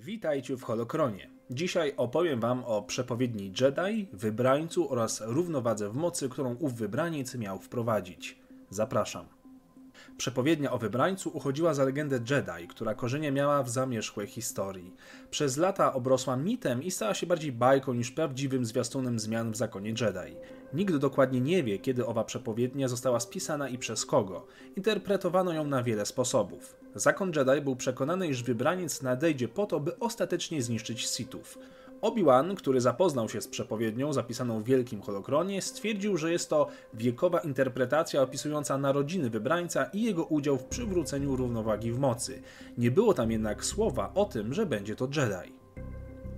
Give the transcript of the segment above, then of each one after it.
Witajcie w Holokronie. Dzisiaj opowiem Wam o przepowiedni Jedi, wybrańcu oraz równowadze w mocy, którą ów wybraniec miał wprowadzić. Zapraszam. Przepowiednia o wybrańcu uchodziła za legendę Jedi, która korzenie miała w zamierzchłej historii. Przez lata obrosła mitem i stała się bardziej bajką niż prawdziwym zwiastunem zmian w zakonie Jedi. Nikt dokładnie nie wie, kiedy owa przepowiednia została spisana i przez kogo. Interpretowano ją na wiele sposobów. Zakon Jedi był przekonany, iż wybraniec nadejdzie po to, by ostatecznie zniszczyć Sithów. Obi-Wan, który zapoznał się z przepowiednią zapisaną w Wielkim Holokronie, stwierdził, że jest to wiekowa interpretacja opisująca narodziny wybrańca i jego udział w przywróceniu równowagi w mocy. Nie było tam jednak słowa o tym, że będzie to Jedi.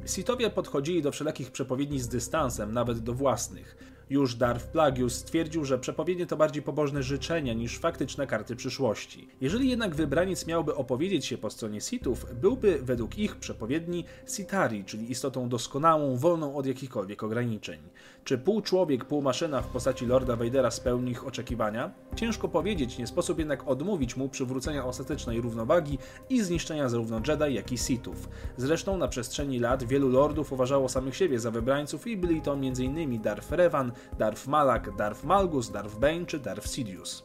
Sithowie podchodzili do wszelakich przepowiedni z dystansem, nawet do własnych. Już Darth Plagius stwierdził, że przepowiednie to bardziej pobożne życzenia niż faktyczne karty przyszłości. Jeżeli jednak wybraniec miałby opowiedzieć się po stronie Sithów, byłby według ich przepowiedni Sitari, czyli istotą doskonałą, wolną od jakichkolwiek ograniczeń. Czy pół człowiek, pół maszyna w postaci Lorda Vadera spełni ich oczekiwania? Ciężko powiedzieć, nie sposób jednak odmówić mu przywrócenia ostatecznej równowagi i zniszczenia zarówno Jedi, jak i Sithów. Zresztą na przestrzeni lat wielu lordów uważało samych siebie za wybrańców i byli to m.in. Darth Revan, Darth Malak, Darth Malgus, Darth Bane czy Darth Sidious.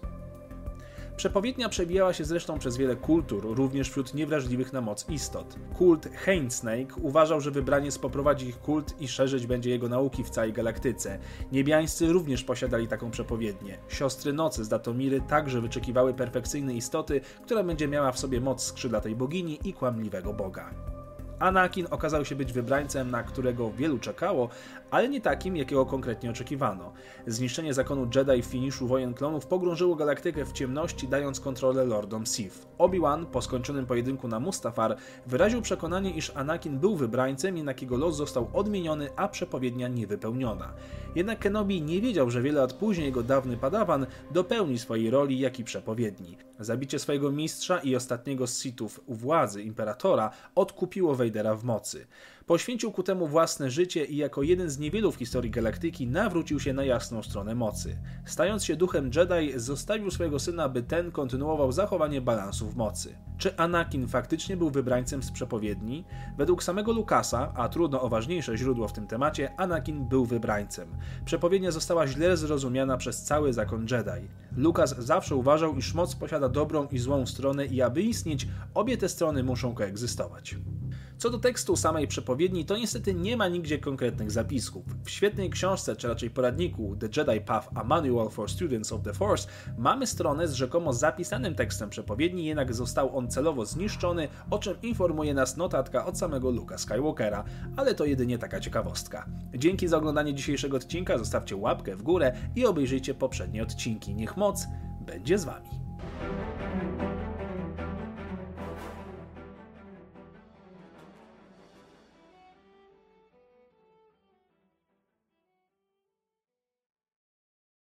Przepowiednia przebijała się zresztą przez wiele kultur, również wśród niewrażliwych na moc istot. Kult Snake uważał, że wybraniec poprowadzi ich kult i szerzyć będzie jego nauki w całej galaktyce. Niebiańscy również posiadali taką przepowiednię. Siostry Nocy z Datomiry także wyczekiwały perfekcyjnej istoty, która będzie miała w sobie moc skrzydlatej bogini i kłamliwego boga. Anakin okazał się być wybrańcem, na którego wielu czekało, ale nie takim, jakiego konkretnie oczekiwano. Zniszczenie zakonu Jedi w finiszu Wojen Klonów pogrążyło galaktykę w ciemności, dając kontrolę Lordom Sith. Obi-Wan, po skończonym pojedynku na Mustafar, wyraził przekonanie, iż Anakin był wybrańcem, jednak jego los został odmieniony, a przepowiednia niewypełniona. Jednak Kenobi nie wiedział, że wiele lat później jego dawny padawan dopełni swojej roli, jak i przepowiedni. Zabicie swojego mistrza i ostatniego z Sithów u władzy, Imperatora, odkupiło Vadera w mocy. Poświęcił ku temu własne życie i jako jeden z niewielu w historii galaktyki nawrócił się na jasną stronę mocy. Stając się duchem Jedi, zostawił swojego syna, by ten kontynuował zachowanie balansu w mocy. Czy Anakin faktycznie był wybrańcem z przepowiedni? Według samego Lukasa, a trudno o ważniejsze źródło w tym temacie, Anakin był wybrańcem. Przepowiednia została źle zrozumiana przez cały zakon Jedi. Lukas zawsze uważał, iż moc posiada dobrą i złą stronę i aby istnieć, obie te strony muszą koegzystować. Co do tekstu samej przepowiedni, to niestety nie ma nigdzie konkretnych zapisków. W świetnej książce, czy raczej poradniku The Jedi Path A Manual for Students of the Force mamy stronę z rzekomo zapisanym tekstem przepowiedni, jednak został on celowo zniszczony, o czym informuje nas notatka od samego Luka Skywalkera, ale to jedynie taka ciekawostka. Dzięki za oglądanie dzisiejszego odcinka, zostawcie łapkę w górę i obejrzyjcie poprzednie odcinki. Niech moc będzie z Wami.